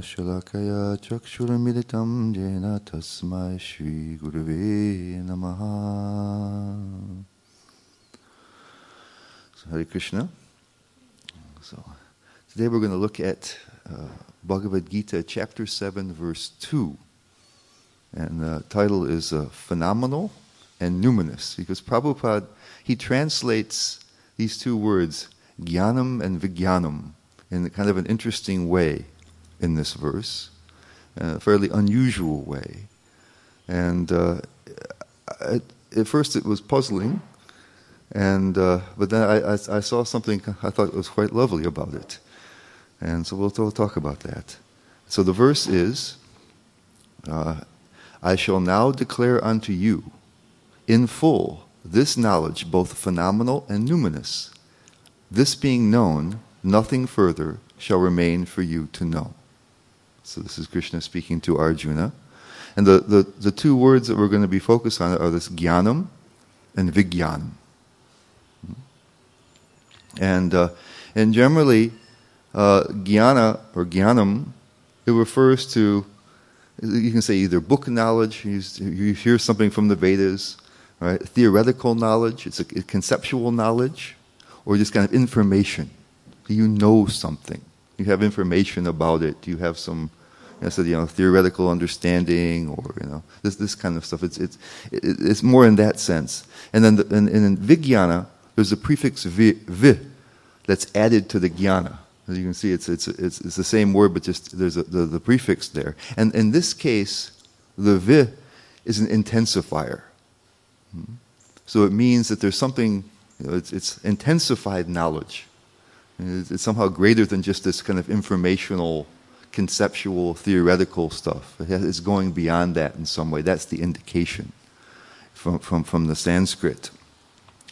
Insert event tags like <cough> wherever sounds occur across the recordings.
Shalakaya Chakshuramiditam Jena Tasmai Shri Gurave So, Hare Krishna. So, today we're going to look at uh, Bhagavad Gita, chapter 7, verse 2. And the title is uh, Phenomenal and Numinous, because Prabhupada, he translates these two words, Jnanam and Vijnanam, in kind of an interesting way in this verse, a fairly unusual way. And uh, at, at first it was puzzling and uh, but then I, I, I, saw something I thought was quite lovely about it, and so we'll, we'll talk about that. So the verse is, uh, "I shall now declare unto you, in full, this knowledge, both phenomenal and numinous. This being known, nothing further shall remain for you to know." So this is Krishna speaking to Arjuna, and the the, the two words that we're going to be focused on are this jnanam and vijnanam. And, uh, and generally, uh, jnana or jnanam, it refers to, you can say either book knowledge, you, you hear something from the Vedas, right? theoretical knowledge, it's a, a conceptual knowledge, or just kind of information. You know something. You have information about it. Do You have some, know, so, you know theoretical understanding, or you know this this kind of stuff. It's it's it's more in that sense. And then the, and, and in vijnana, there's a prefix vi, vi that's added to the jnana. As you can see, it's, it's, it's, it's the same word, but just there's a, the, the prefix there. And in this case, the vi is an intensifier. Hmm? So it means that there's something, you know, it's, it's intensified knowledge. It's, somehow greater than just this kind of informational, conceptual, theoretical stuff. It's going beyond that in some way. That's the indication from, from, from the Sanskrit.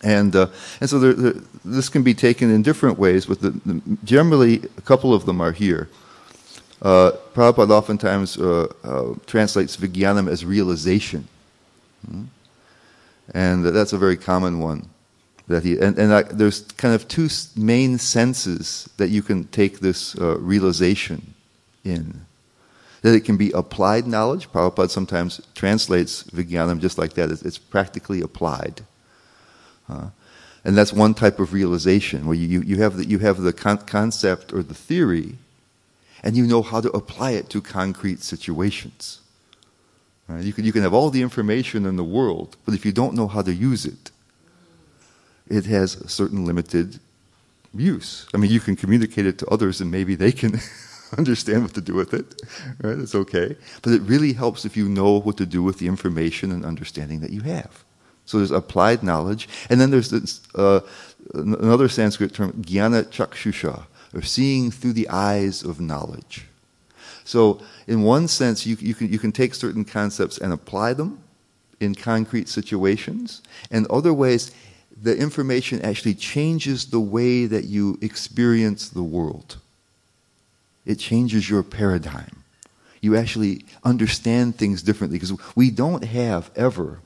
And, uh, and so there, there, this can be taken in different ways, but the, the, generally, a couple of them are here. Uh, Prabhupada oftentimes uh, uh, translates vijnanam as realization. Hmm? And that's a very common one. That he, and and I, there's kind of two main senses that you can take this uh, realization in. That it can be applied knowledge. Prabhupada sometimes translates vijnanam just like that. It's, it's practically applied. Uh, and that's one type of realization where you, you have the, you have the con- concept or the theory and you know how to apply it to concrete situations. Right? You, can, you can have all the information in the world, but if you don't know how to use it, it has a certain limited use. I mean, you can communicate it to others and maybe they can <laughs> understand what to do with it. Right? It's okay. But it really helps if you know what to do with the information and understanding that you have. So there's applied knowledge. And then there's this, uh, another Sanskrit term, jnana chakshusha, or seeing through the eyes of knowledge. So, in one sense, you, you, can, you can take certain concepts and apply them in concrete situations. And other ways, the information actually changes the way that you experience the world. It changes your paradigm. You actually understand things differently because we don't have ever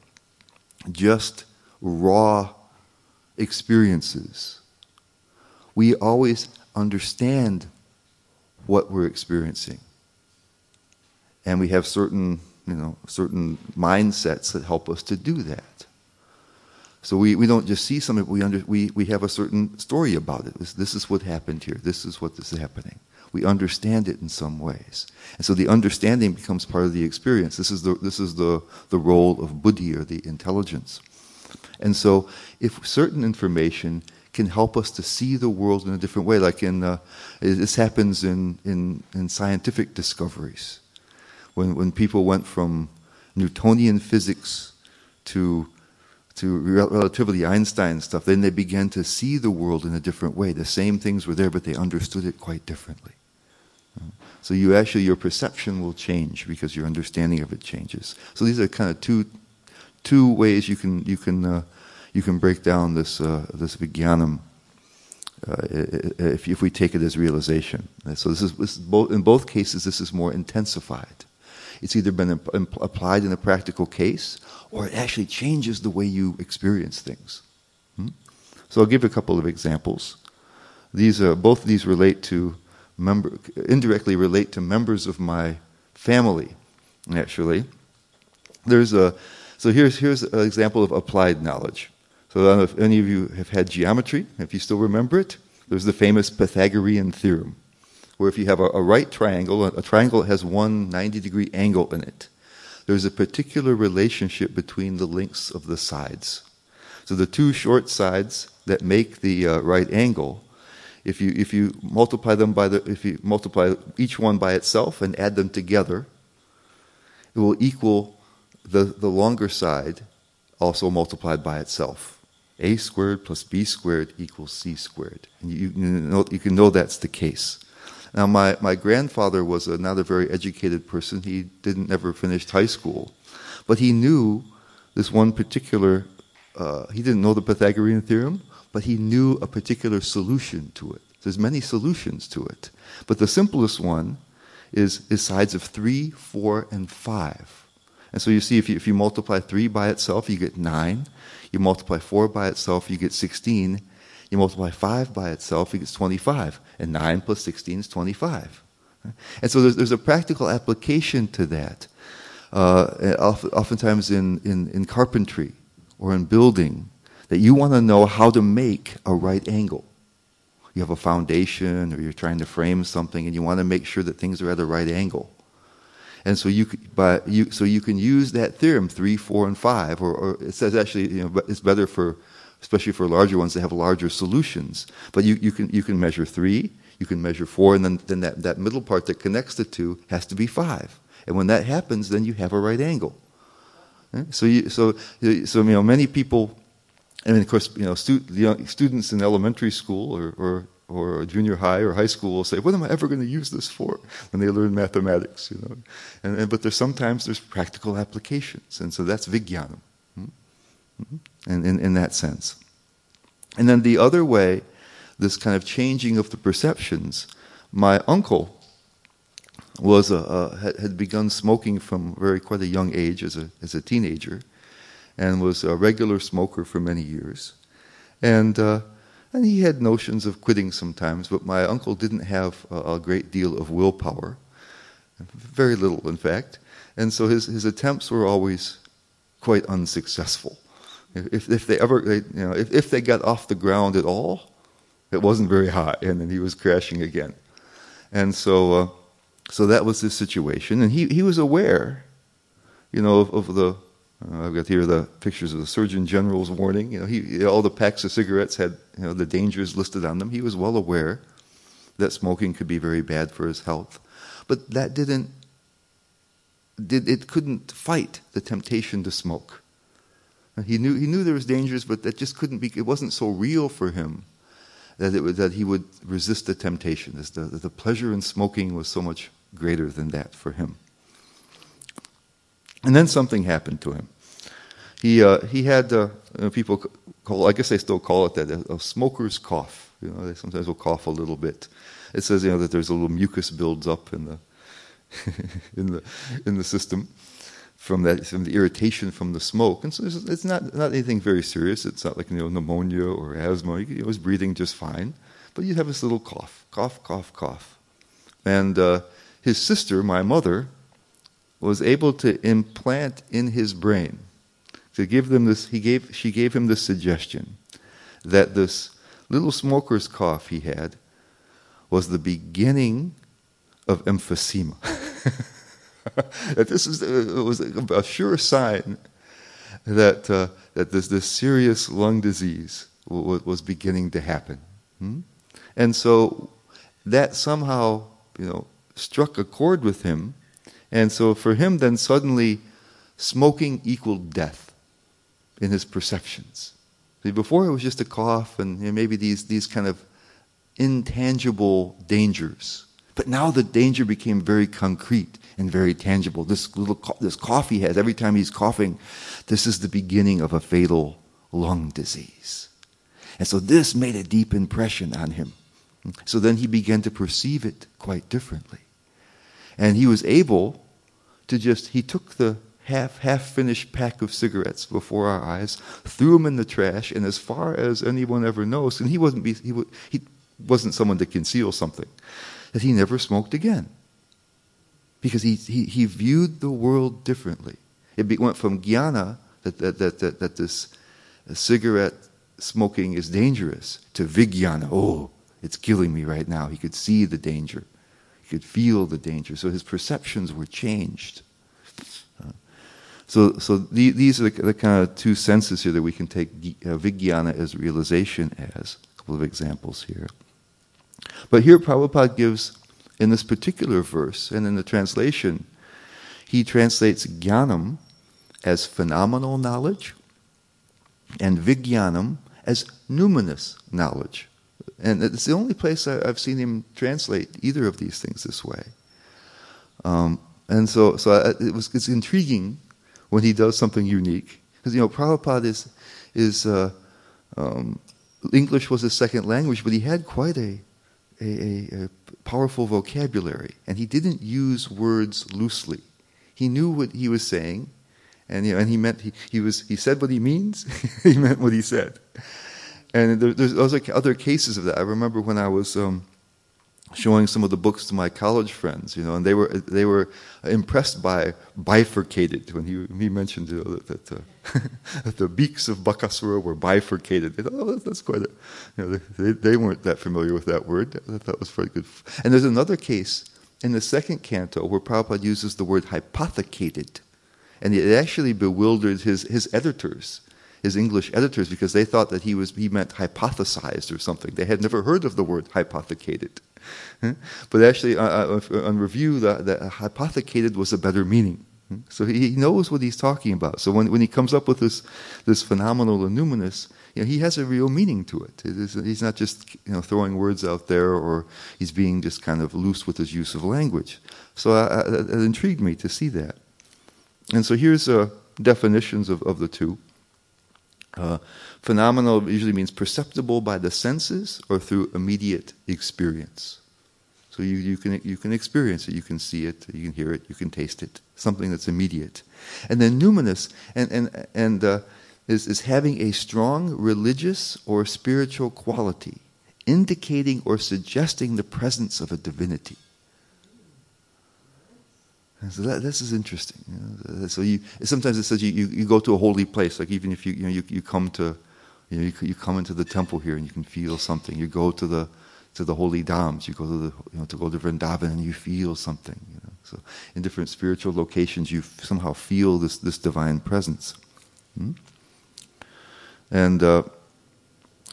just raw experiences. We always understand what we're experiencing. And we have certain, you know, certain mindsets that help us to do that. So we, we don't just see something, we, under, we, we have a certain story about it. This, this is what happened here. This is what is happening. We understand it in some ways. And so the understanding becomes part of the experience. This is the, this is the, the role of buddhi or the intelligence. And so if certain information can help us to see the world in a different way, like in, uh, this happens in, in, in scientific discoveries. When, when people went from Newtonian physics to to relativity, Einstein stuff, then they began to see the world in a different way. The same things were there, but they understood it quite differently. So you actually your perception will change because your understanding of it changes. So these are kind of two two ways you can you can uh, you can break down this uh, this vijnanam uh, if, if we take it as realization. So this is, this is both, in both cases this is more intensified. It's either been imp- applied in a practical case or it actually changes the way you experience things. Hmm? So I'll give a couple of examples. These are both of these relate to member indirectly relate to members of my family. Actually, there's a so here's here's an example of applied knowledge. So I don't know if any of you have had geometry, if you still remember it. There's the famous Pythagorean theorem, where if you have a, a right triangle, a, a triangle has one 90 degree angle in it, there's a particular relationship between the lengths of the sides. So the two short sides that make the uh, right angle, if you if you multiply them by the if you multiply each one by itself and add them together, it will equal the, the longer side also multiplied by itself a squared plus b squared equals c squared. And you, you, know, you can know that's the case. Now, my, my grandfather was a, not a very educated person. He didn't ever finish high school. But he knew this one particular, uh, he didn't know the Pythagorean theorem, but he knew a particular solution to it. There's many solutions to it. But the simplest one is, is sides of 3, 4, and 5. And so you see, if you, if you multiply 3 by itself, you get 9. You multiply 4 by itself, you get 16. You multiply 5 by itself, you get 25. And 9 plus 16 is 25. And so there's, there's a practical application to that. Uh, oftentimes in, in, in carpentry or in building, that you want to know how to make a right angle. You have a foundation or you're trying to frame something and you want to make sure that things are at a right angle. And so you, but you, so you can use that theorem three, four, and five, or, or it says actually, you know, it's better for, especially for larger ones, they have larger solutions. But you, you can you can measure three, you can measure four, and then, then that, that middle part that connects the two has to be five. And when that happens, then you have a right angle. Eh? So you, so so you know many people, and of course you know stu- uh, students in elementary school or, or or junior high or high school will say, "What am I ever going to use this for?" When they learn mathematics, you know. And, and but there's sometimes there's practical applications, and so that's vigyanam. mm-hmm. And in, in that sense. And then the other way, this kind of changing of the perceptions. My uncle was a, a, had begun smoking from very quite a young age as a as a teenager, and was a regular smoker for many years, and. Uh, and he had notions of quitting sometimes, but my uncle didn't have a, a great deal of willpower, very little, in fact. And so his, his attempts were always quite unsuccessful. If, if they ever, they, you know, if, if they got off the ground at all, it wasn't very high, and then he was crashing again. And so, uh, so that was his situation, and he, he was aware, you know, of, of the uh, I've got here the pictures of the Surgeon General's warning. You know, he, all the packs of cigarettes had you know, the dangers listed on them. He was well aware that smoking could be very bad for his health, but that didn't did it couldn't fight the temptation to smoke. He knew he knew there was dangers, but that just couldn't be. It wasn't so real for him that it that he would resist the temptation. The, the pleasure in smoking was so much greater than that for him. And then something happened to him. He, uh, he had, uh, people call, I guess they still call it that, a, a, smoker's cough. You know, they sometimes will cough a little bit. It says, you know, that there's a little mucus builds up in the, <laughs> in the, in the system from that, from the irritation from the smoke. And so it's not, not anything very serious. It's not like, you know, pneumonia or asthma. He was breathing just fine. But you have this little cough, cough, cough, cough. And uh, his sister, my mother, was able to implant in his brain to give them this he gave she gave him the suggestion that this little smoker's cough he had was the beginning of emphysema <laughs> <laughs> this is uh, was a sure sign that uh, that this this serious lung disease was beginning to happen hmm? and so that somehow you know struck a chord with him and so for him, then suddenly smoking equaled death in his perceptions. See, before it was just a cough and you know, maybe these, these kind of intangible dangers. But now the danger became very concrete and very tangible. This little co- this cough he has every time he's coughing, this is the beginning of a fatal lung disease. And so this made a deep impression on him. So then he began to perceive it quite differently. And he was able to just, he took the half half finished pack of cigarettes before our eyes, threw them in the trash, and as far as anyone ever knows, and he wasn't he, he wasn't someone to conceal something, that he never smoked again. Because he, he, he viewed the world differently. It went from jnana, that, that, that, that, that this cigarette smoking is dangerous, to vijnana, oh, it's killing me right now. He could see the danger. He could feel the danger. So his perceptions were changed. Uh, so, so the, these are the, the, kind of two senses here that we can take uh, vijnana as realization as. A couple of examples here. But here Prabhupada gives, in this particular verse and in the translation, he translates jnanam as phenomenal knowledge and vijnanam as numinous knowledge. And it's the only place I, have seen him translate either of these things this way. Um, and so, so I, it was it's intriguing when he does something unique because you know Prabhupada is is uh, um, English was his second language, but he had quite a a, a, powerful vocabulary, and he didn't use words loosely. He knew what he was saying, and, you know, and he meant he, he was he said what he means. <laughs> he meant what he said. And there, there's other cases of that. I remember when I was um, showing some of the books to my college friends, you know, and they were they were impressed by bifurcated when he he mentioned you know, that, that, uh, <laughs> that, the beaks of Bakasura were bifurcated. Thought, oh, that's quite a, you know, they, they weren't that familiar with that word. I thought that was very good. And there's another case in the second canto where Prabhupada uses the word hypothecated, and it actually bewildered his his editors his English editors because they thought that he was he meant hypothesized or something. They had never heard of the word hypothecated. But actually, uh, uh, uh, on review, the hypothecated was a better meaning. So he, knows what he's talking about. So when, when he comes up with this, this phenomenal and numinous, you know, he has a real meaning to it. it is, he's not just you know, throwing words out there or he's being just kind of loose with his use of language. So uh it intrigued me to see that. And so here's uh, definitions of, of the two. Uh, phenomenal usually means perceptible by the senses or through immediate experience. So you, you, can, you can experience it, you can see it, you can hear it, you can taste it, something that's immediate. And then numinous and, and, and, uh, is, is having a strong religious or spiritual quality, indicating or suggesting the presence of a divinity. So that, this is interesting. You know, so you, sometimes it says you, you, you, go to a holy place, like even if you, you, know, you, you come to, you, know, you, you come into the temple here and you can feel something. You go to the, to the holy dhams, you go to the, you know, to go to Vrindavan and you feel something. You know. So in different spiritual locations, you somehow feel this, this divine presence. Hmm? And uh,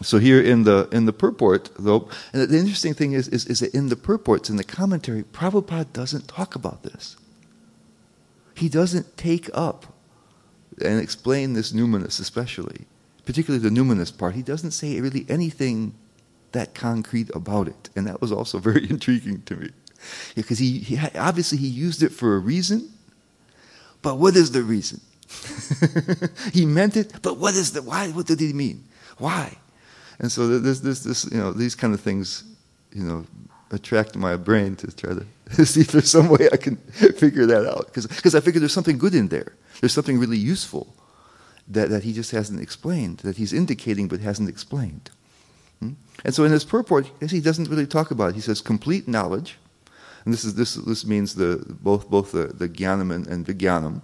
so here in the in the purport, though, and the interesting thing is, is, is that in the purports, in the commentary, Prabhupada doesn't talk about this he doesn't take up and explain this numinous, especially, particularly the numinous part. He doesn't say really anything that concrete about it, and that was also <laughs> very intriguing to me, because he, he obviously he used it for a reason. But what is the reason? <laughs> he meant it, but what is the why? What did he mean? Why? And so this, this, this, you know, these kind of things, you know, attract my brain to try to <laughs> see if there's some way I can <laughs> figure that out. Because I figure there's something good in there. There's something really useful that, that he just hasn't explained, that he's indicating but hasn't explained. Hmm? And so in his purport, he doesn't really talk about it. He says complete knowledge, and this, is, this, this means the, both, both the, the jnanam and, and vijnanam,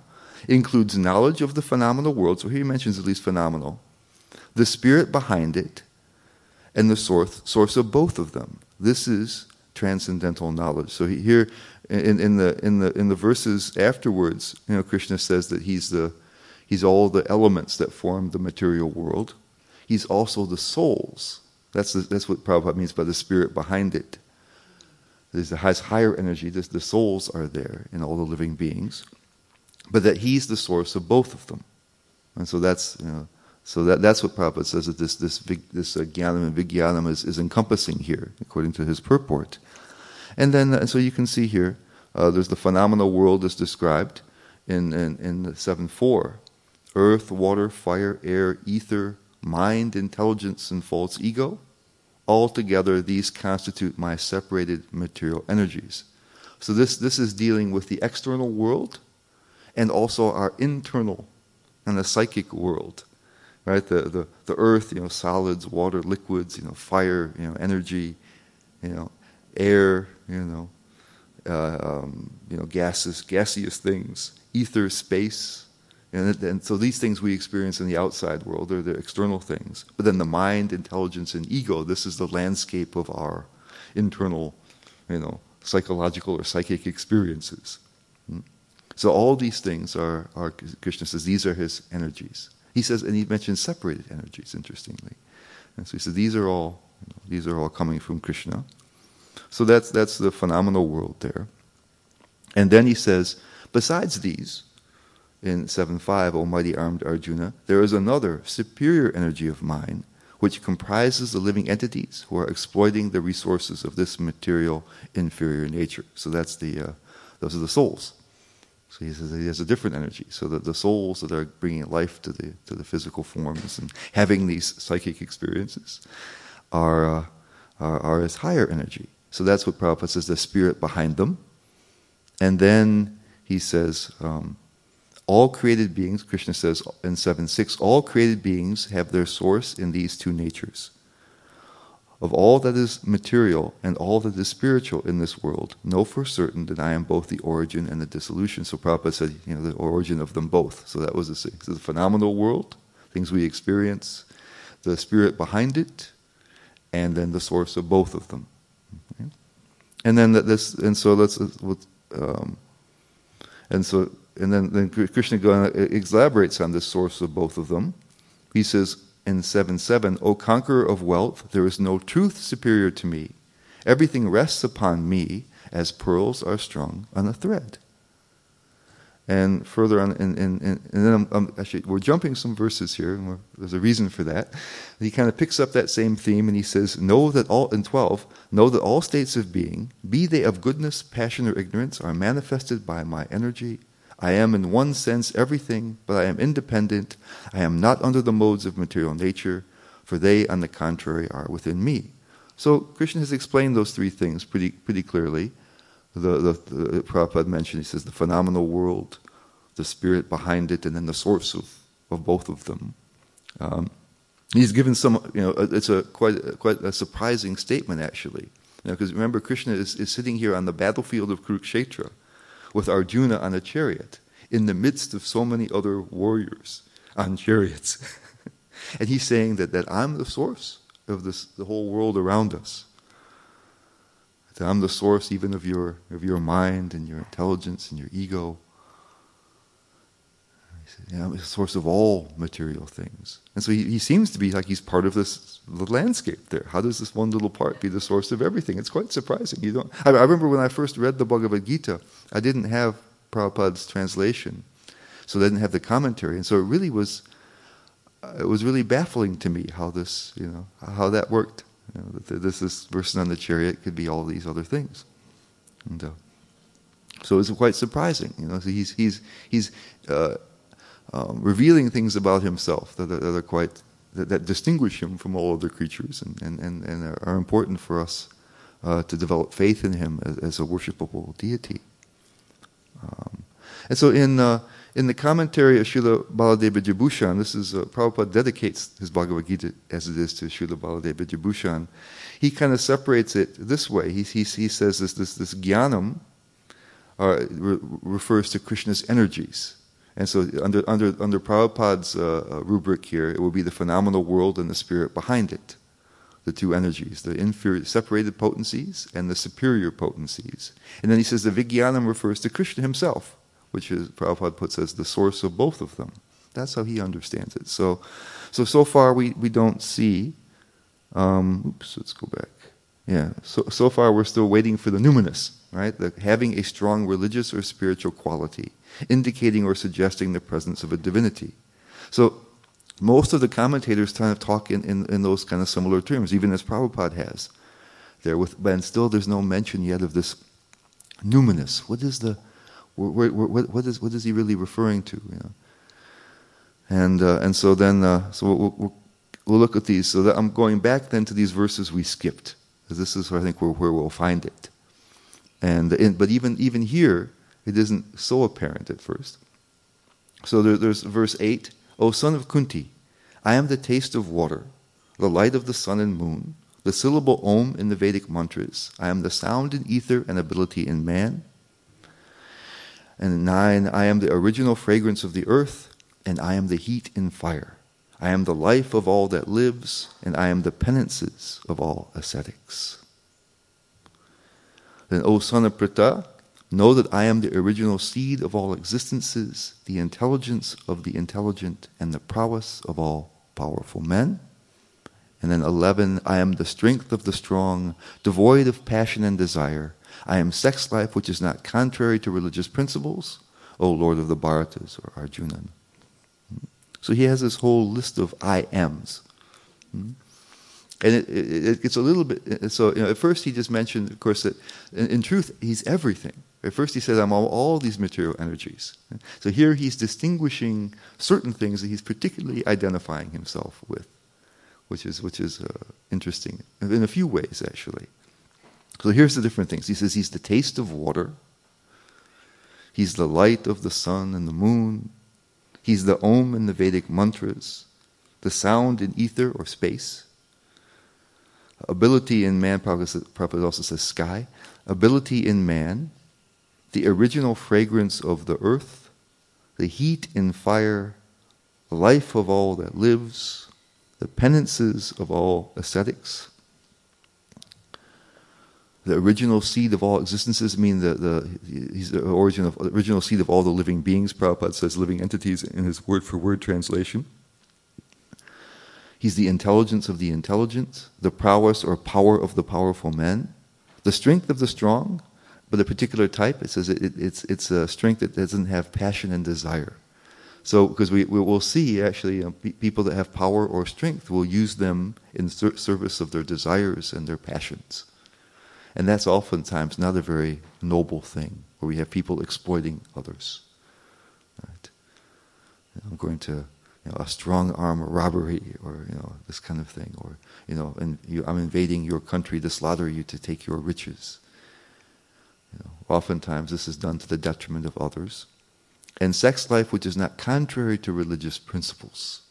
includes knowledge of the phenomenal world, so here he mentions at least phenomenal, the spirit behind it, and the source, source of both of them. This is transcendental knowledge. So here, in, in, the in the in the verses afterwards, you know, Krishna says that he's the he's all the elements that form the material world. He's also the souls. That's the, that's what Prabhupada means by the spirit behind it. There's the has higher energy. The souls are there in all the living beings, but that he's the source of both of them. And so that's you know, so that, that's what Prabhupada says that this this this uh, and vijnanam is, is encompassing here, according to his purport. And then, uh, so you can see here, uh, there's the phenomenal world as described in, in, in the 7 4 earth, water, fire, air, ether, mind, intelligence, and false ego. Altogether, these constitute my separated material energies. So, this, this is dealing with the external world and also our internal and the psychic world. Right? The, the, the earth, you know, solids, water, liquids, you know, fire, you know, energy, you know, air, you know, uh, um, you know, gases, gaseous things, ether, space. And, and so these things we experience in the outside world are the external things. But then the mind, intelligence, and ego, this is the landscape of our internal, you know, psychological or psychic experiences. Hmm? So all these things are, are, Krishna says, these are his energies. He says, and he mentions separated energies, interestingly. And so he says, these are all, you know, these are all coming from Krishna. So that's, that's the phenomenal world there. And then he says, besides these, in 7.5, Almighty Armed Arjuna, there is another superior energy of mine which comprises the living entities who are exploiting the resources of this material inferior nature. So that's the, uh, those are the souls. So he says he has a different energy. So that the souls that are bringing life to the, to the physical forms and having these psychic experiences are, uh, are, are his higher energy. So that's what Prabhupada says, the spirit behind them. And then he says, um, all created beings, Krishna says in 7 6, all created beings have their source in these two natures. Of all that is material and all that is spiritual in this world, know for certain that I am both the origin and the dissolution. So Prabhupada said, you know, the origin of them both. So that was the, the phenomenal world, things we experience, the spirit behind it, and then the source of both of them. And then that this, and so let's, um, and so, and then, then Krishna elaborates on this source of both of them. He says in 7 7, O conqueror of wealth, there is no truth superior to me. Everything rests upon me as pearls are strung on a thread. And further on, and, and, and, and then I'm, I'm, actually, we're jumping some verses here, and there's a reason for that. He kind of picks up that same theme and he says, Know that all, in 12, know that all states of being, be they of goodness, passion, or ignorance, are manifested by my energy. I am in one sense everything, but I am independent. I am not under the modes of material nature, for they, on the contrary, are within me. So Krishna has explained those three things pretty, pretty clearly the, the, the Prabhupada mentioned, he says the phenomenal world, the spirit behind it, and then the source of, of both of them. Um, he's given some, you know, it's a quite, quite a surprising statement actually. Because you know, remember, Krishna is, is sitting here on the battlefield of Kurukshetra with Arjuna on a chariot in the midst of so many other warriors on chariots. <laughs> and he's saying that, that I'm the source of this, the whole world around us. That I'm the source even of your, of your mind and your intelligence and your ego. You know, source of all material things. And so he, he seems to be like he's part of this the landscape there. How does this one little part be the source of everything? It's quite surprising. You don't. I, I remember when I first read the Bhagavad Gita, I didn't have Prabhupada's translation, so I didn't have the commentary, and so it really was. Uh, it was really baffling to me how this, you know, how that worked. You know, that this, this person on the chariot could be all these other things. And, uh, so it's quite surprising. You know, so he's he's he's uh, um, revealing things about himself that, that are quite that, that, distinguish him from all other creatures and and, and, and are important for us uh, to develop faith in him as, as a worshipable deity. Um, and so in uh, in the commentary of Srila Baladeva Vidyabhushan, this is uh, Prabhupada dedicates his Bhagavad Gita as it is to Srila Baladeva Vidyabhushan. He kind of separates it this way. He, he, he says this, this, this jnanam uh, re- refers to Krishna's energies. And so under, under, under Prabhupada's uh, uh, rubric here, it will be the phenomenal world and the spirit behind it. The two energies, the inferior, separated potencies and the superior potencies. And then he says the Vijnanam refers to Krishna himself which is Prabhupada puts as the source of both of them. That's how he understands it. So, so so far we, we don't see. Um, oops, let's go back. Yeah. So so far we're still waiting for the numinous, right? The, having a strong religious or spiritual quality, indicating or suggesting the presence of a divinity. So most of the commentators kind of talk in, in, in those kind of similar terms, even as Prabhupada has. there with, but still there's no mention yet of this numinous. What is the, what, what, what, is, what is he really referring to? You know? And, uh, and so then, uh, so we'll, we'll, we'll, look at these. So I'm going back then to these verses we skipped. This is, I think, where, where we'll find it. And in, but even, even here, it isn't so apparent at first. So there, there's verse 8 O son of Kunti, I am the taste of water, the light of the sun and moon, the syllable Om in the Vedic mantras. I am the sound in ether and ability in man. And 9 I am the original fragrance of the earth, and I am the heat in fire. I am the life of all that lives, and I am the penances of all ascetics. Then, O son of Pritha, know that I am the original seed of all existences, the intelligence of the intelligent, and the prowess of all powerful men. And then 11, I am the strength of the strong, devoid of passion and desire. I am sex life which is not contrary to religious principles, O Lord of the Bharatas or Arjuna. Hmm. So he has this whole list of I ams. Hmm. And it, it, it, gets a little bit. So you know, at first he just mentioned, of course, that in, in truth he's everything. At first he says, "I'm all, all, these material energies." So here he's distinguishing certain things that he's particularly identifying himself with, which is which is uh, interesting in a few ways actually. So here's the different things. He says he's the taste of water. He's the light of the sun and the moon. He's the Om in the Vedic mantras, the sound in ether or space. Ability in man, Prabhupada also says sky. Ability in man, the original fragrance of the earth, the heat in fire, the life of all that lives, the penances of all ascetics the original seed of all existences. Mean, the, the he's the origin of original seed of all the living beings. Prabhupada says living entities in his word for word translation. He's the intelligence of the intelligence, the prowess or power of the powerful men, the strength of the strong, but a particular type. It says it, it, it's it's a strength that doesn't have passion and desire. So, because we, we will see actually uh, know, people that have power or strength will use them in ser- service of their desires and their passions. And that's oftentimes not a very noble thing, where we have people exploiting others. Right? I'm going to, you know, a strong arm robbery, or you know, this kind of thing, or you know, and you, I'm invading your country to slaughter you to take your riches. You know, oftentimes, this is done to the detriment of others, and sex life, which is not contrary to religious principles.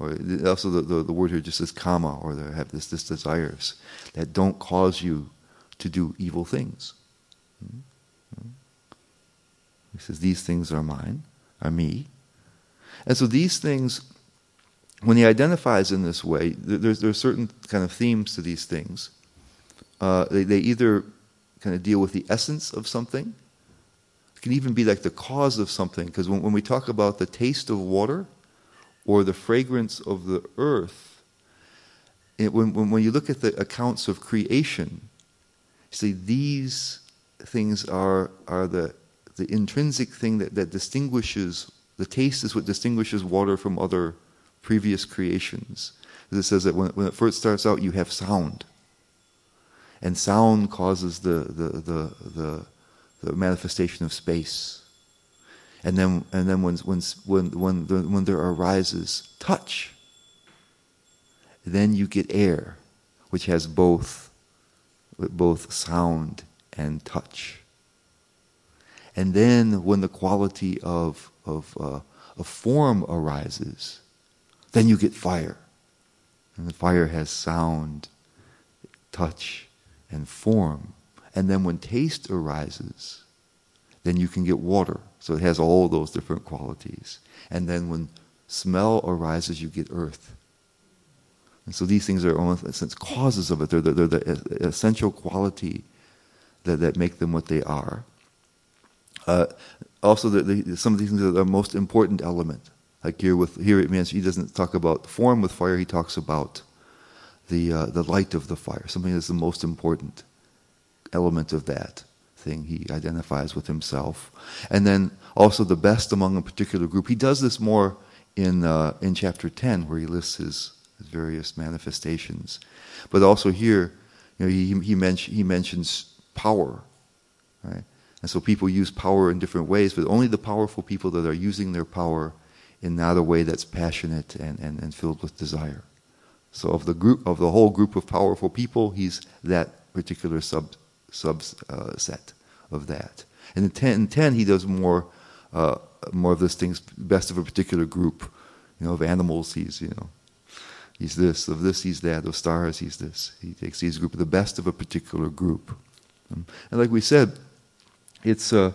Or also, the, the, the word here just says kama, or they have this, this desires that don't cause you to do evil things. Hmm? Hmm? He says, These things are mine, are me. And so these things, when he identifies in this way, there's, there's certain kind of themes to these things. Uh, they, they either kind of deal with the essence of something, it can even be like the cause of something, because when, when we talk about the taste of water or the fragrance of the earth, it, when, when, when you look at the accounts of creation, you See, these things are, are the, the intrinsic thing that, that distinguishes, the taste is what distinguishes water from other previous creations. It says that when, when it first starts out, you have sound. And sound causes the, the, the, the, the manifestation of space. And then, and then when, when, when, when, when there arises touch, then you get air, which has both both sound and touch. And then when the quality of, of, uh, form arises, then you get fire. And the fire has sound, touch, and form. And then when taste arises, then you can get water. So it has all those different qualities. And then when smell arises, you get earth. And so these things are almost, sense, causes of it. They're the, they're the essential quality that, that make them what they are. Uh, also, the, the, some of these things are the most important element. Like here, with here it means he doesn't talk about form with fire. He talks about the uh, the light of the fire. Something that's the most important element of that thing. He identifies with himself, and then also the best among a particular group. He does this more in uh, in chapter ten, where he lists his various manifestations. But also here, you know, he, he, mention, he mentions power, right? And so people use power in different ways, but only the powerful people that are using their power in not a way that's passionate and, and, and filled with desire. So of the group of the whole group of powerful people, he's that particular sub subset uh, of that. And in 10, in 10 he does more uh, more of those things best of a particular group. You know, of animals he's you know he's this, of this he's that, of stars he's this. He takes these group of the best of a particular group. And like we said, it's uh,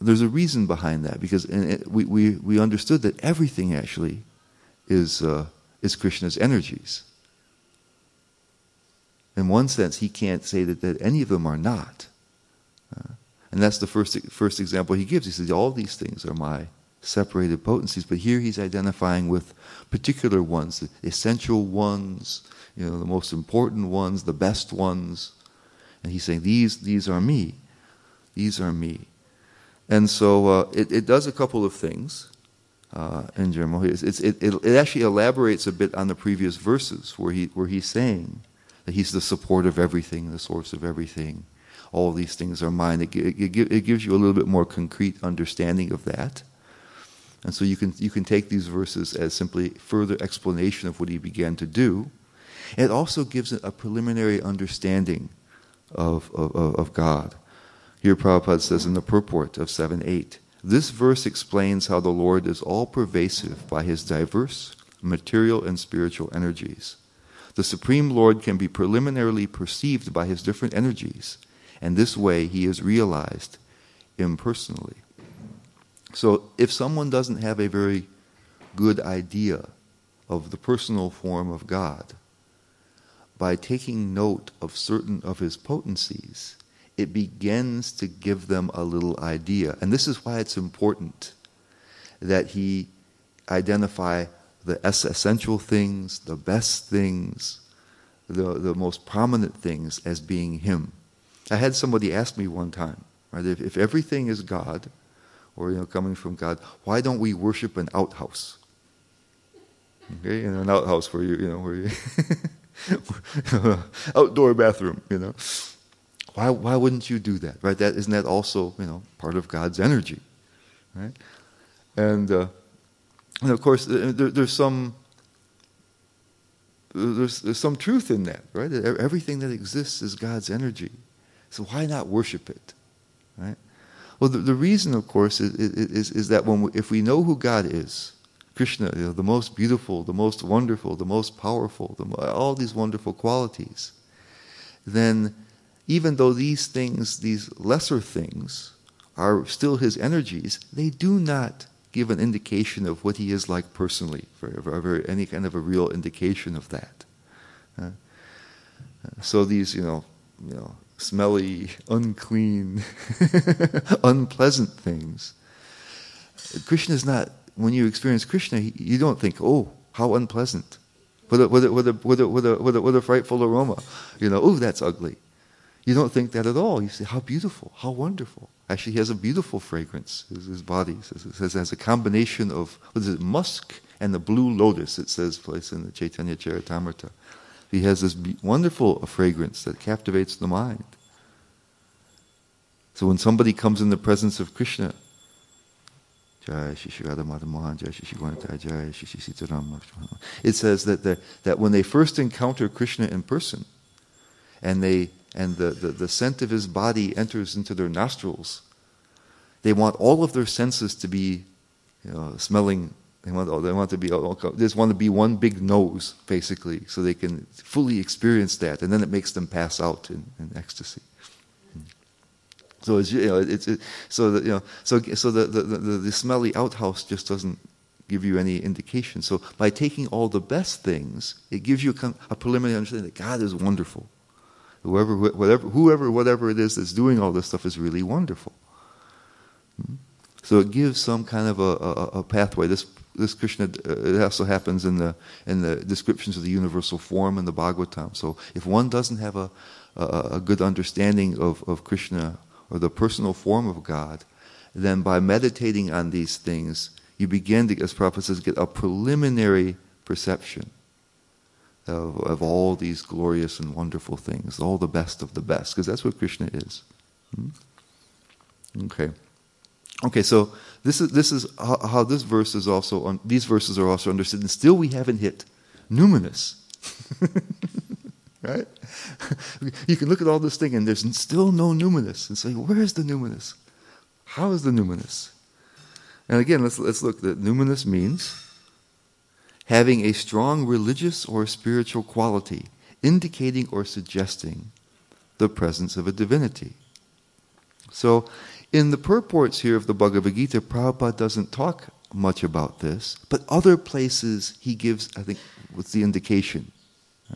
there's a reason behind that because it, we, we, we understood that everything actually is uh, is Krishna's energies. In one sense, he can't say that, that any of them are not. Uh, and that's the first, first example he gives. He says, All these things are my separated potencies, but here he's identifying with particular ones, the essential ones, you know, the most important ones, the best ones. And he's saying, These, these are me. These are me. And so uh, it, it does a couple of things uh, in. It's, it's, it, it, actually elaborates a bit on the previous verses where, he, where he's saying that he's the support of everything, the source of everything. All these things are mine. It, it, it gives you a little bit more concrete understanding of that. And so you can, you can take these verses as simply further explanation of what he began to do. It also gives a preliminary understanding of, of, of God. Here Prabhupada says in the purport of 7 8 this verse explains how the Lord is all pervasive by his diverse material and spiritual energies. The Supreme Lord can be preliminarily perceived by his different energies, and this way he is realized impersonally. So, if someone doesn't have a very good idea of the personal form of God, by taking note of certain of his potencies, it begins to give them a little idea. And this is why it's important that he identify the essential things, the best things, the, the most prominent things as being him. I had somebody ask me one time, right, if, if everything is God, or you know, coming from God, why don't we worship an outhouse? Okay, in an outhouse where you, you know, where you <laughs> outdoor bathroom, you know. Why, why wouldn't you do that, right? That, isn't that also, you know, part of God's energy, right? And, uh, and of course, there, there's some there's, there's some truth in that, right? Everything that exists is God's energy. So why not worship it, right? Well, the, the reason, of course, is, is, is that when we, if we know who God is, Krishna, you know, the most beautiful, the most wonderful, the most powerful, the, all these wonderful qualities, then even though these things, these lesser things, are still his energies, they do not give an indication of what he is like personally, for, any kind of a real indication of that. Uh, so these, you know, you know, smelly, unclean, <laughs> unpleasant things. Krishna is not. When you experience Krishna, you don't think, "Oh, how unpleasant," with a with a with a with a with a, with a, with a frightful aroma. You know, "Oh, that's ugly." You don't think that at all. You say, how beautiful, how wonderful. Actually, he has a beautiful fragrance, his, his body. It says it has a combination of, what is it, musk and the blue lotus, it says, place in the Chaitanya Charitamrita. He has this wonderful fragrance that captivates the mind. So when somebody comes in the presence of Krishna, it says that, the, that when they first encounter Krishna in person, and they and the, the, the scent of his body enters into their nostrils, they want all of their senses to be you know, smelling. They want, oh, they want to be, oh, they just want to be one big nose, basically, so they can fully experience that, and then it makes them pass out in, in ecstasy. Hmm. So it's you know it's it, so you know so so the, the the, the smelly outhouse just doesn't give you any indication. So by taking all the best things, it gives you a preliminary understanding that God is wonderful. Whoever, whatever, whoever, whatever it is that's doing all this stuff is really wonderful. Hmm? So it gives some kind of a, a, a pathway. This, this Krishna, uh, it also happens in the, in the descriptions of the universal form in the Bhagavatam. So if one doesn't have a, a, a good understanding of, of Krishna or the personal form of God, then by meditating on these things, you begin to, as Prabhupada says, get a preliminary perception of, of all these glorious and wonderful things, all the best of the best, because that's what Krishna is. Hmm? Okay. Okay, so this is this is how, how this verse is also on, these verses are also understood, and still we haven't hit numinous. <laughs> right? <laughs> you can look at all this thing and there's still no numinous, and say, where's the numinous? How is the numinous? And again, let's let's look. That numinous means having a strong religious or spiritual quality, indicating or suggesting the presence of a divinity. So in the purports here of the Bhagavad Gita, Prabhupada doesn't talk much about this, but other places he gives, I think, what's the indication.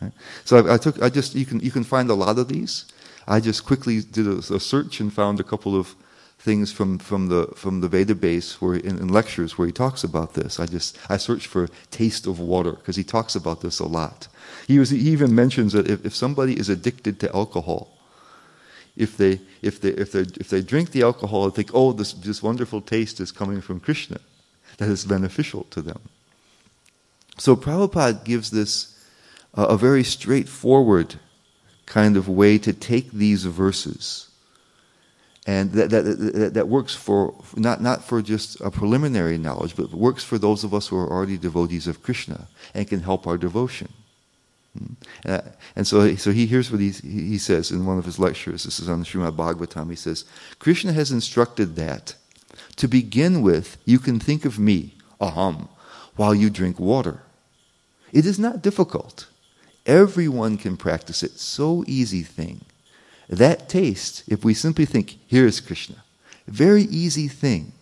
Right? So I, I, took, I just, you can, you can find a lot of these. I just quickly did a, a search and found a couple of things from, from the from the Veda base where in, in lectures where he talks about this. I just I searched for taste of water because he talks about this a lot. He was he even mentions that if, if somebody is addicted to alcohol, if they if they if they if they drink the alcohol and think, oh, this this wonderful taste is coming from Krishna, that is beneficial to them. So Prabhupada gives this uh, a very straightforward kind of way to take these verses, and that that, that, that works for not not for just a preliminary knowledge, but works for those of us who are already devotees of Krishna and can help our devotion. Uh, and so, so he hears what he, he says in one of his lectures. This is on the Srimad Bhagavatam. He says, Krishna has instructed that to begin with, you can think of me, aham, while you drink water. It is not difficult. Everyone can practice it. So easy thing. That taste, if we simply think, here is Krishna, very easy thing.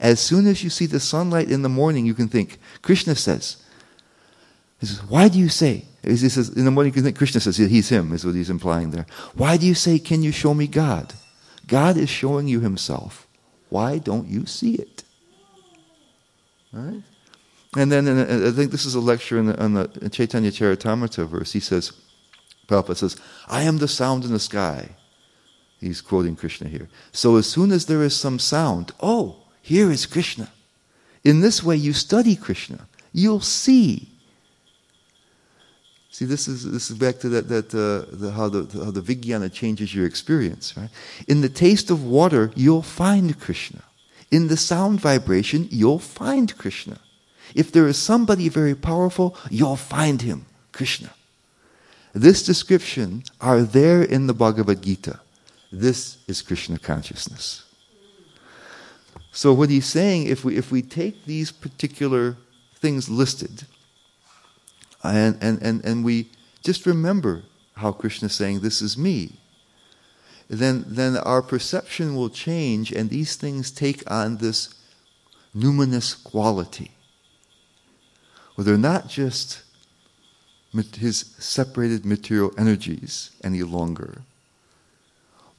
As soon as you see the sunlight in the morning, you can think, Krishna says, he says, Why do you say? He says, in the morning, Krishna says, He's Him, is what he's implying there. Why do you say, Can you show me God? God is showing you Himself. Why don't you see it? Right? And then I think this is a lecture in the, on the Chaitanya Charitamrita verse. He says, Prabhupada says, I am the sound in the sky. He's quoting Krishna here. So as soon as there is some sound, oh, here is Krishna. In this way, you study Krishna. You'll see See, this is this is back to that that uh, the, how the how the vijnana changes your experience. Right? In the taste of water, you'll find Krishna. In the sound vibration, you'll find Krishna. If there is somebody very powerful, you'll find him, Krishna. This description are there in the Bhagavad Gita. This is Krishna consciousness. So what he's saying, if we if we take these particular things listed and, and, and, and we just remember how Krishna is saying, This is me. Then, then our perception will change, and these things take on this numinous quality. Where they're not just his separated material energies any longer,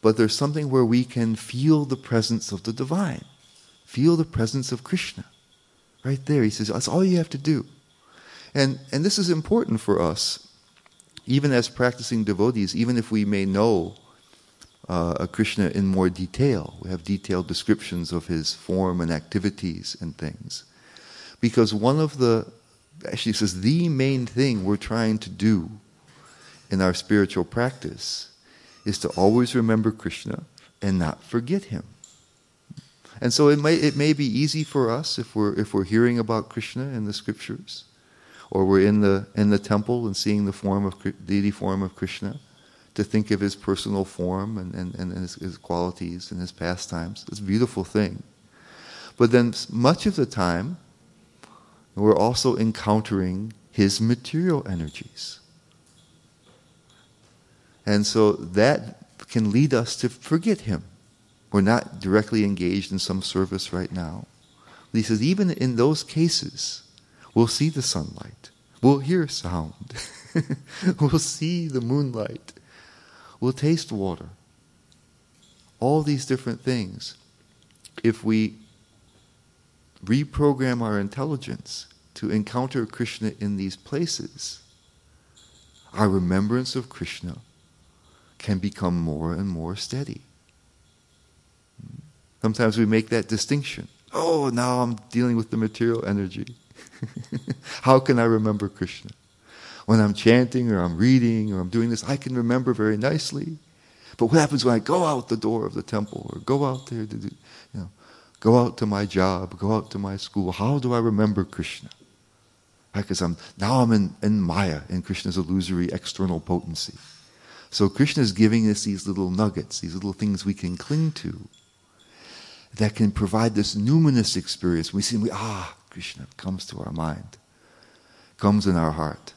but there's something where we can feel the presence of the divine, feel the presence of Krishna. Right there, he says, that's all you have to do. And, and this is important for us, even as practicing devotees, even if we may know uh, Krishna in more detail. We have detailed descriptions of his form and activities and things. Because one of the, actually says, the main thing we're trying to do in our spiritual practice is to always remember Krishna and not forget him. And so it may, it may be easy for us if we're, if we're hearing about Krishna in the scriptures or we're in the in the temple and seeing the form of deity form of Krishna, to think of his personal form and, and, and his, his qualities and his pastimes. It's a beautiful thing. But then much of the time, we're also encountering his material energies. And so that can lead us to forget him. We're not directly engaged in some service right now. He says, even in those cases, We'll see the sunlight. We'll hear sound. <laughs> we'll see the moonlight. We'll taste water. All these different things. If we reprogram our intelligence to encounter Krishna in these places, our remembrance of Krishna can become more and more steady. Sometimes we make that distinction. Oh, now I'm dealing with the material energy. <laughs> How can I remember Krishna? when I'm chanting or I'm reading or I'm doing this, I can remember very nicely. But what happens when I go out the door of the temple or go out there to do, go out to my job, go out to my school? How do I remember Krishna? Because I'm now I'm in, in Maya, in Krishna's illusory external potency. So Krishna is giving us these little nuggets, these little things we can cling to that can provide this numinous experience. We see, we, ah, Krishna comes to our mind, comes in our heart.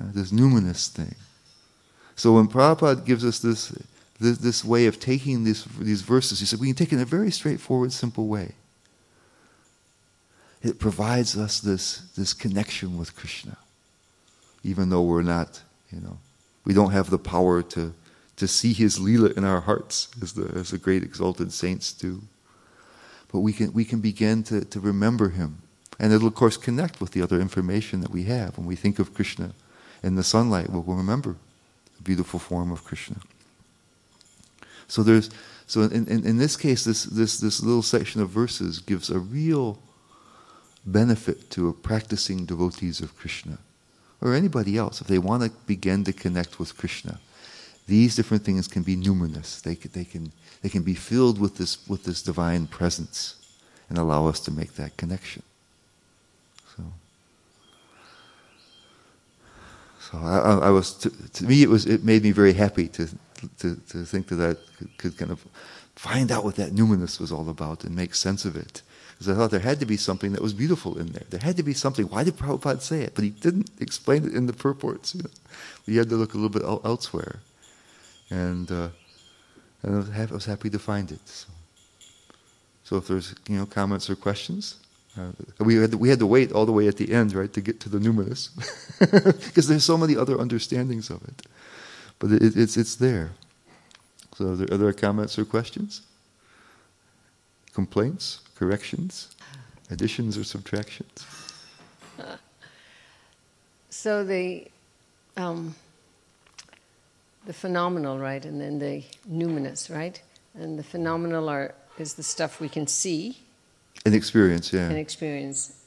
Uh, this numinous thing. So when Prabhupada gives us this, this, this way of taking these, these verses, he said we can take it in a very straightforward, simple way. It provides us this, this connection with Krishna, even though we're not, you know, we don't have the power to, to see his lila in our hearts, as the, as the great exalted saints do. But we can, we can begin to, to remember him. And it'll, of course, connect with the other information that we have. When we think of Krishna in the sunlight, we'll remember the beautiful form of Krishna. So there's so in, in, in this case, this, this, this little section of verses gives a real benefit to practicing devotees of Krishna or anybody else if they want to begin to connect with Krishna. These different things can be numinous. They can, they can, they can be filled with this, with this divine presence and allow us to make that connection. So, so I, I was to, to, me it was it made me very happy to to, to think that I could, could kind of find out what that numinous was all about and make sense of it. Because I thought there had to be something that was beautiful in there. There had to be something. Why did Prabhupada say it? But he didn't explain it in the purports. You <laughs> know? He had to look a little bit elsewhere. And, uh, and I, was happy, I, was happy, to find it. So, so if there's you know comments or questions, uh, we, had to, we had to wait all the way at the end, right, to get to the numinous. <laughs> Because there's so many other understandings of it. But it, it's, it's there. So are there, are there comments or questions? Complaints? Corrections? Additions or subtractions? <laughs> So the um, the phenomenal, right, and then the numinous, right, and the phenomenal are is the stuff we can see. An experience, yeah. An experience,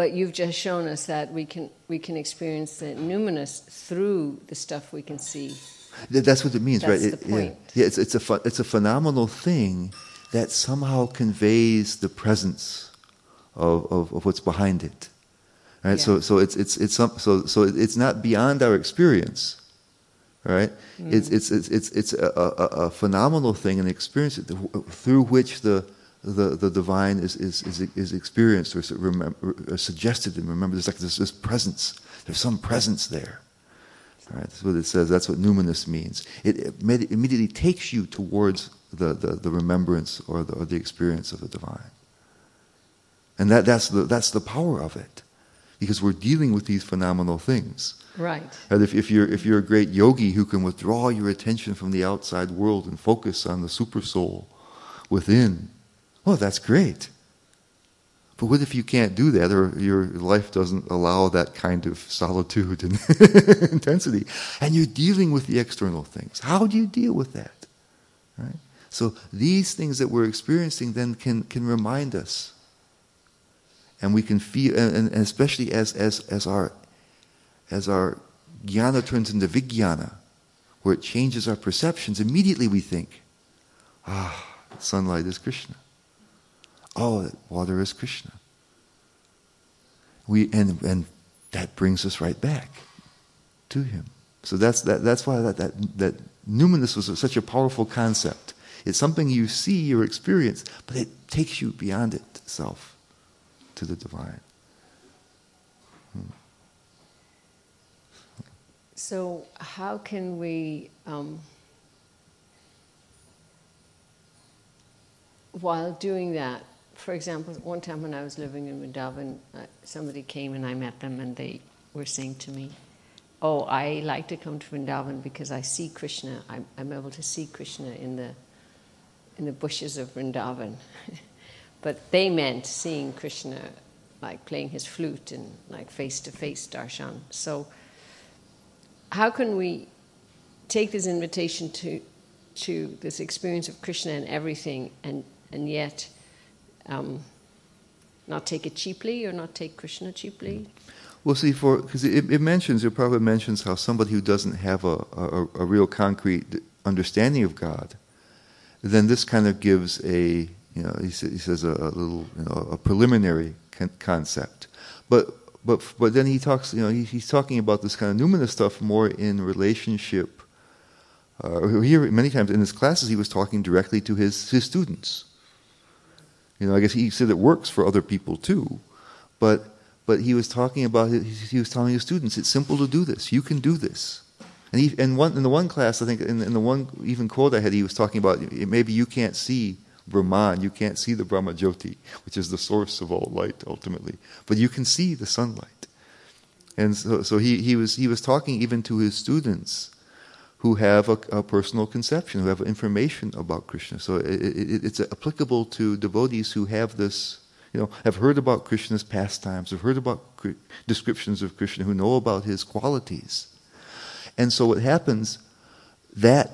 but you've just shown us that we can we can experience the numinous through the stuff we can see. That's what it means, That's right? It. Yeah, yeah it's, it's a it's a phenomenal thing that somehow conveys the presence of, of, of what's behind it. Right? Yeah. So so it's it's it's some, so so it's not beyond our experience. Right? Mm. It's it's it's it's it's a, a, a phenomenal thing, an experience through which the the, the divine is, is, is, is experienced or, remember, or suggested and remember there's like this, this presence. There's some presence there. Right? That's what it says. That's what numinous means. It, it immediately takes you towards the, the, the remembrance or the, or the experience of the divine. And that, that's, the, that's the power of it. Because we're dealing with these phenomenal things. Right. And if, if, you're, if you're a great yogi who can withdraw your attention from the outside world and focus on the super soul within well, that's great. But what if you can't do that or your life doesn't allow that kind of solitude and <laughs> intensity and you're dealing with the external things? How do you deal with that? Right? So these things that we're experiencing then can, can remind us. And we can feel, and, and especially as, as, as, our, as our jnana turns into vijnana, where it changes our perceptions, immediately we think, ah, sunlight is Krishna. Oh, water is Krishna. We, and, and that brings us right back to Him. So that's, that, that's why that, that, that numinous was such a powerful concept. It's something you see or experience, but it takes you beyond itself to the divine. Hmm. So, how can we um, while doing that, for example, one time when I was living in Vrindavan, uh, somebody came and I met them and they were saying to me, Oh, I like to come to Vrindavan because I see Krishna. I'm, I'm able to see Krishna in the, in the bushes of Vrindavan. <laughs> but they meant seeing Krishna like playing his flute and like face to face darshan. So, how can we take this invitation to, to this experience of Krishna and everything and, and yet um, not take it cheaply or not take Krishna cheaply? Well, see, for because it, it mentions it probably mentions how somebody who doesn't have a, a, a real concrete understanding of God, then this kind of gives a you know he, sa- he says a, a little you know a preliminary con- concept, but but but then he talks you know he, he's talking about this kind of numinous stuff more in relationship. Uh, here many times in his classes he was talking directly to his his students. You know, I guess he said it works for other people too, but but he was talking about he was telling his students it's simple to do this. You can do this. And he and one in the one class i think in, in the one even quote i had he was talking about maybe you can't see brahman you can't see the brahma jyoti which is the source of all light ultimately but you can see the sunlight. And so, so he, he was he was talking even to his students who have a, a personal conception who have information about krishna so it, it, it's applicable to devotees who have this you know, have heard about Krishna's pastimes, have heard about descriptions of Krishna, who know about his qualities. And so what happens, that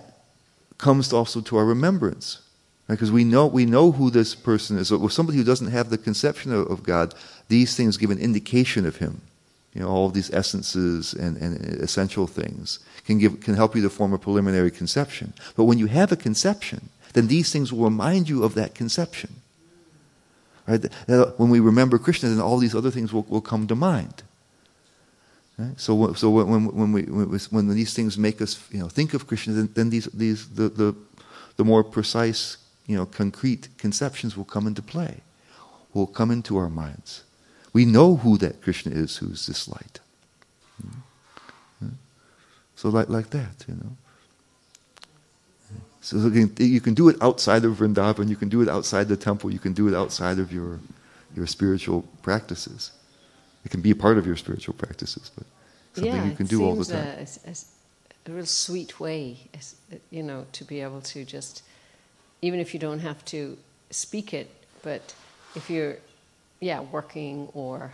comes also to our remembrance. Because we know we know who this person is. So with somebody who doesn't have the conception of, of, God, these things give an indication of him. You know, all of these essences and, and essential things can give can help you to form a preliminary conception. But when you have a conception, then these things will remind you of that conception. Right? When we remember Krishna, then all these other things will, will come to mind. Right? So, so when, when, we, when these things make us you know, think of Krishna, then, then these, these, the, the, the more precise, you know, concrete conceptions will come into play, will come into our minds. We know who that Krishna is, who's this light. Hmm? So like, like that, you know. So you can do it outside of Vrindavan, you can do it outside the temple, you can do it outside of your, your spiritual practices. It can be a part of your spiritual practices, but something yeah, you can do all the time. A, a, a real sweet way, you know, to be able to just, even if you don't have to speak it, but if you're, yeah, working or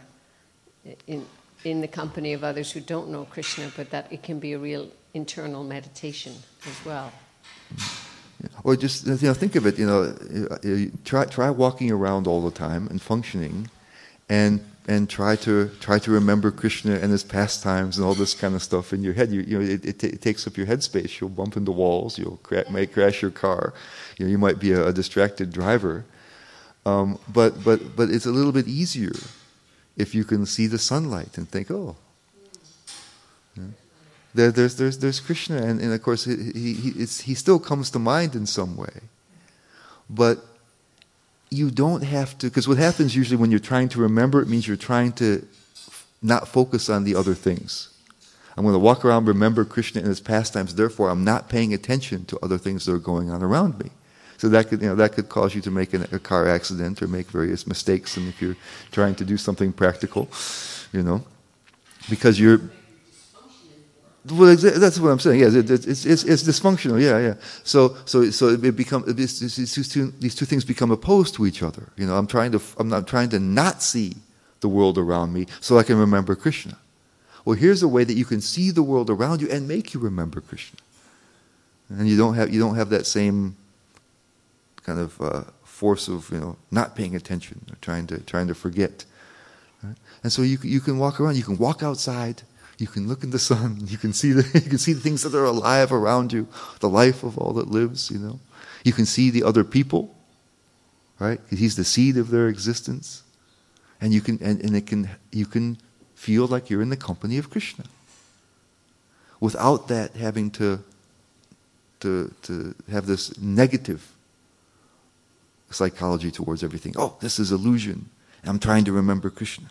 in in the company of others who don't know Krishna, but that it can be a real internal meditation as well. Or just you know, think of it. You know, try try walking around all the time and functioning, and and try to try to remember Krishna and his pastimes and all this kind of stuff in your head. You, you know, it, it, t- it takes up your headspace. You'll bump into walls. You'll cra- may crash your car. You know, you might be a, a distracted driver. Um, but but but it's a little bit easier if you can see the sunlight and think, oh. Yeah there, there's, there's, there's Krishna, and, and of course, he, he, he still comes to mind in some way. But you don't have to, because what happens usually when you're trying to remember, it means you're trying to not focus on the other things. I'm going to walk around, remember Krishna and his pastimes, therefore, I'm not paying attention to other things that are going on around me. So that could, you know, that could cause you to make an, a car accident or make various mistakes, and if you're trying to do something practical, you know, because you're well, that's what I'm saying. It, it's, it's, it's dysfunctional. Yeah, yeah. So, so, so it become these, these, two, these two things become opposed to each other. You know, I'm trying to, I'm not trying to not see the world around me so I can remember Krishna. Well, here's a way that you can see the world around you and make you remember Krishna. And you don't have, you don't have that same kind of uh, force of, you know, not paying attention or trying to, trying to forget. Right? And so you, you can walk around, you can walk outside you can look in the sun. <laughs> You can see the you can see the things that are alive around you, the life of all that lives. You know, you can see the other people, right? He's the seed of their existence, and you can and, and it can you can feel like you're in the company of Krishna, without that having to to to have this negative psychology towards everything. Oh, this is illusion. I'm trying to remember Krishna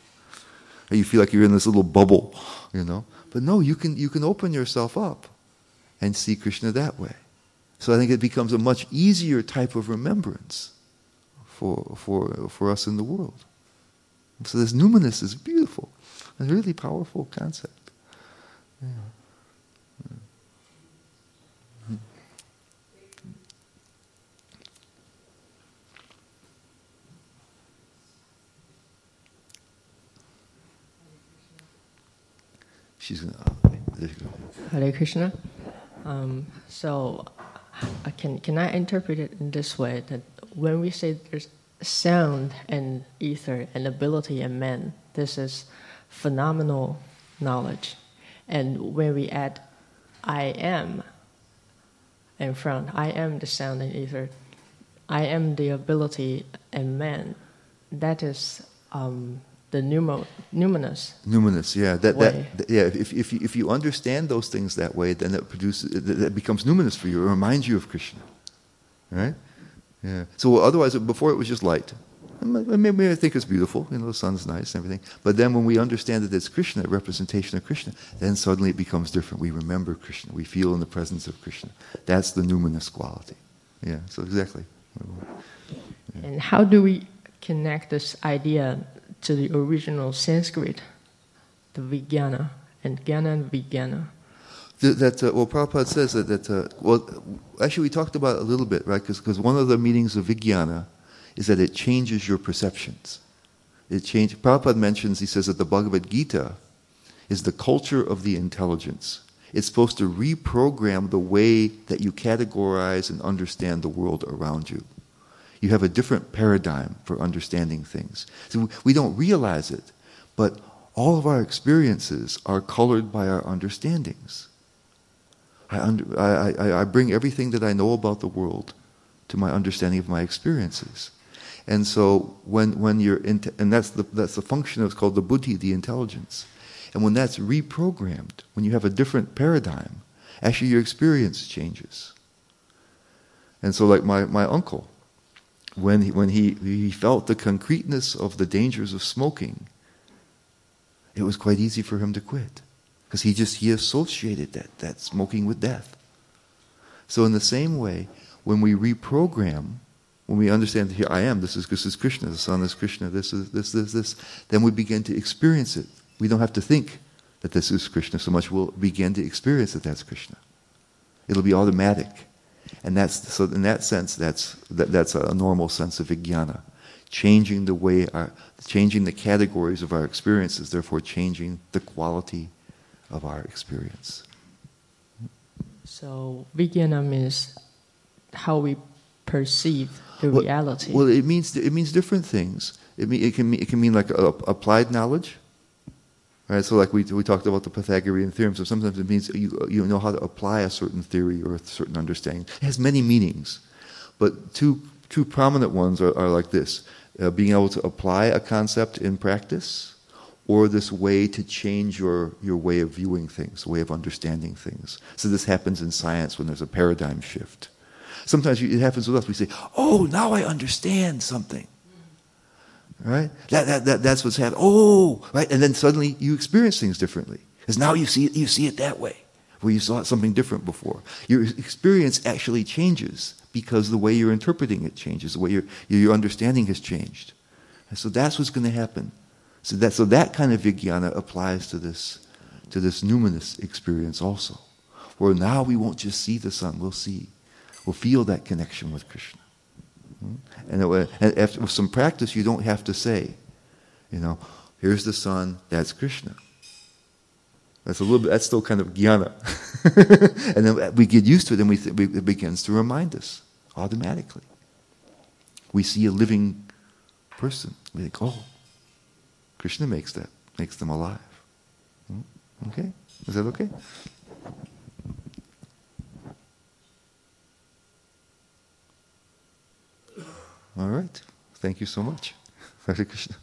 you feel like you're in this little bubble, you know. But no, you can you can open yourself up and see Krishna that way. So I think it becomes a much easier type of remembrance for for for us in the world. So this numinous is beautiful. A really powerful concept. Yeah. She's gonna. Uh, Hare Krishna. Um, so, uh, can can I interpret it in this way that when we say there's sound and ether and ability in men, this is phenomenal knowledge. And when we add I am in front, I am the sound and ether, I am the ability and man, that is um, the numo, numinous. Numinous, yeah. That, Way. that, yeah. If, if, you, if you understand those things that way, then it produces, it, it becomes numinous for you. It reminds you of Krishna, right? Yeah. So otherwise, before it was just light. Maybe I think it's beautiful, you know, the sun's nice and everything. But then when we understand that it's Krishna, a representation of Krishna, then suddenly it becomes different. We remember Krishna. We feel in the presence of Krishna. That's the numinous quality. Yeah, so exactly. And how do we connect this idea to the original Sanskrit, the Vijnana, and Jnana and Vijnana? Th- That, uh, well, Prabhupada says that, that uh, well, actually, we talked about a little bit, right? Because one of the meanings of Vijnana is that it changes your perceptions. It change, Prabhupada mentions, he says that the Bhagavad Gita is the culture of the intelligence. It's supposed to reprogram the way that you categorize and understand the world around you. You have a different paradigm for understanding things. So we don't realize it, but all of our experiences are colored by our understandings. I, under, I, I, I bring everything that I know about the world to my understanding of my experiences. And so when, when you're in, and that's the, that's the function of, called the buddhi, the intelligence. And when that's reprogrammed, when you have a different paradigm, actually your experience changes. And so like my, my uncle, when, he, when he, he felt the concreteness of the dangers of smoking, it was quite easy for him to quit. Because he just, he associated that, that smoking with death. So in the same way, when we reprogram, when we understand here I am, this is, this is Krishna, the sun is Krishna, this is this, this, this, then we begin to experience it. We don't have to think that this is Krishna so much, we'll begin to experience that that's Krishna. It'll be automatic. And that's, so in that sense, that's, that, that's a normal sense of vijnana. Changing the way our, changing the categories of our experiences, therefore changing the quality of our experience. So Vijnana means how we perceive the Well- reality. Well, it means it means different things. It, mean, it can mean, it can mean like a, applied knowledge, So like we we talked about the Pythagorean theorem. So sometimes it means you you know how to apply a certain theory or a certain understanding. It has many meanings, but two two prominent ones are, are like this: uh, being able to apply a concept in practice, or this way to change your your way of viewing things, way of understanding things. So this happens in science when there's a paradigm shift. Sometimes it happens with us. We say, "Oh, now I understand something." Right? That, that, that, that's what's happening. Oh, right? And then suddenly you experience things differently. Because now you see, it, you see it that way, where you saw something different before. Your experience actually changes because the way you're interpreting it changes, the way your, your understanding has changed. And so that's what's going to happen. So that, so that kind of vijnana applies to this, to this numinous experience also. Where now we won't just see the sun, we'll see, we'll feel that connection with Krishna. And, it, and after with some practice, you don't have to say, you know, here's the sun, that's Krishna. That's a little bit. That's still kind of jnana. <laughs> and then we get used to it, and we, th- it begins to remind us automatically. We see a living person. We think, oh, Krishna makes that, makes them alive. Hmm? Okay, is that okay? All right. Thank you so much. <laughs> Hare Krishna.